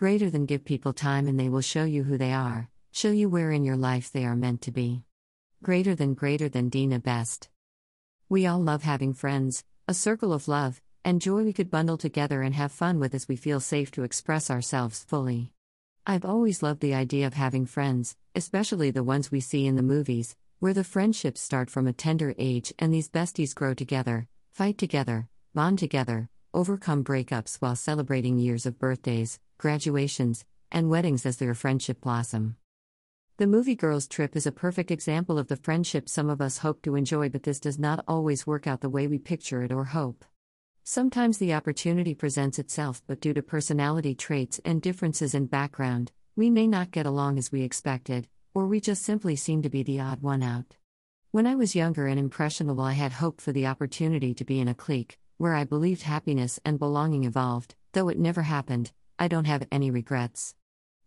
Greater than give people time and they will show you who they are, show you where in your life they are meant to be. Greater than greater than Dina Best. We all love having friends, a circle of love and joy we could bundle together and have fun with as we feel safe to express ourselves fully. I've always loved the idea of having friends, especially the ones we see in the movies, where the friendships start from a tender age and these besties grow together, fight together, bond together, overcome breakups while celebrating years of birthdays, graduations, and weddings as their friendship blossom. The movie Girls Trip is a perfect example of the friendship some of us hope to enjoy, but this does not always work out the way we picture it or hope. Sometimes the opportunity presents itself, but due to personality traits and differences in background, we may not get along as we expected, or we just simply seem to be the odd one out. When I was younger and impressionable, I had hoped for the opportunity to be in a clique, where I believed happiness and belonging evolved, though it never happened, I don't have any regrets.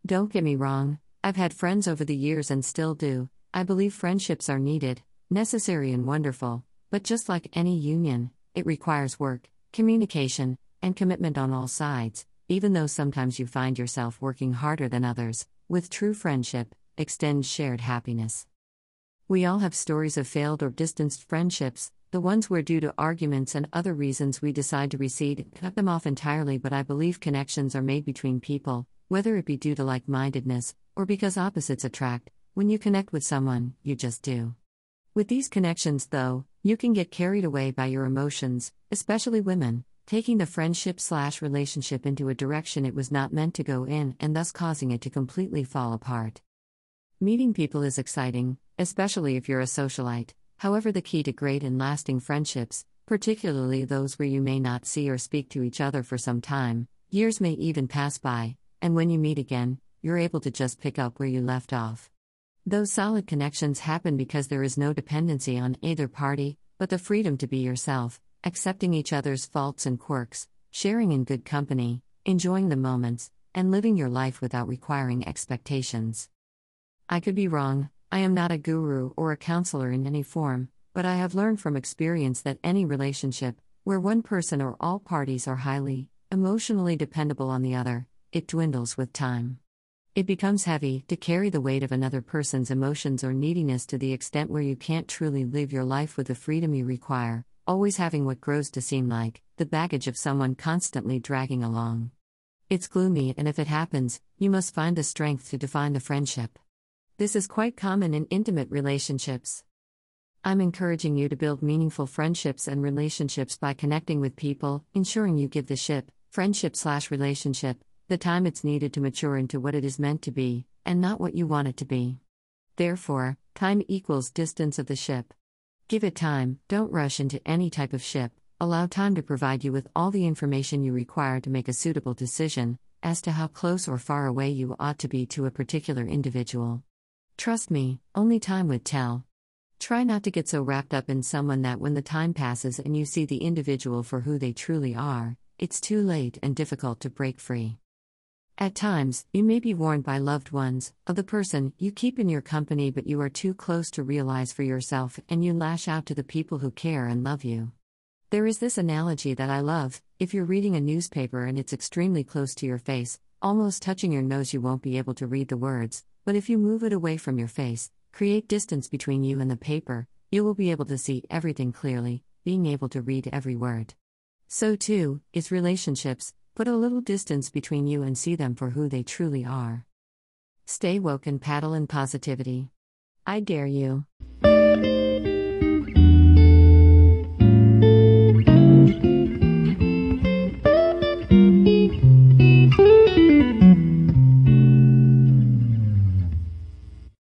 Don't get me wrong, I've had friends over the years and still do, I believe friendships are needed, necessary, and wonderful, but just like any union, it requires work, communication, and commitment on all sides, even though sometimes you find yourself working harder than others, with true friendship, extends shared happiness. We all have stories of failed or distanced friendships, the ones where, due to arguments and other reasons, we decide to recede, cut them off entirely. But I believe connections are made between people, whether it be due to like mindedness, or because opposites attract. When you connect with someone, you just do. With these connections, though, you can get carried away by your emotions, especially women, taking the friendship slash relationship into a direction it was not meant to go in and thus causing it to completely fall apart. Meeting people is exciting, especially if you're a socialite. However, the key to great and lasting friendships, particularly those where you may not see or speak to each other for some time, years may even pass by, and when you meet again, you're able to just pick up where you left off. Those solid connections happen because there is no dependency on either party, but the freedom to be yourself, accepting each other's faults and quirks, sharing in good company, enjoying the moments, and living your life without requiring expectations. I could be wrong, I am not a guru or a counselor in any form, but I have learned from experience that any relationship, where one person or all parties are highly, emotionally dependable on the other, it dwindles with time. It becomes heavy to carry the weight of another person's emotions or neediness to the extent where you can't truly live your life with the freedom you require, always having what grows to seem like the baggage of someone constantly dragging along. It's gloomy, and if it happens, you must find the strength to define the friendship. This is quite common in intimate relationships. I'm encouraging you to build meaningful friendships and relationships by connecting with people, ensuring you give the ship, friendship slash relationship, the time it's needed to mature into what it is meant to be, and not what you want it to be. Therefore, time equals distance of the ship. Give it time, don't rush into any type of ship, allow time to provide you with all the information you require to make a suitable decision as to how close or far away you ought to be to a particular individual. Trust me, only time would tell. Try not to get so wrapped up in someone that when the time passes and you see the individual for who they truly are, it's too late and difficult to break free. At times, you may be warned by loved ones of the person you keep in your company, but you are too close to realize for yourself and you lash out to the people who care and love you. There is this analogy that I love if you're reading a newspaper and it's extremely close to your face, almost touching your nose, you won't be able to read the words, but if you move it away from your face, create distance between you and the paper, you will be able to see everything clearly, being able to read every word. So, too, is relationships, Put a little distance between you and see them for who they truly are. Stay woke and paddle in positivity. I dare you.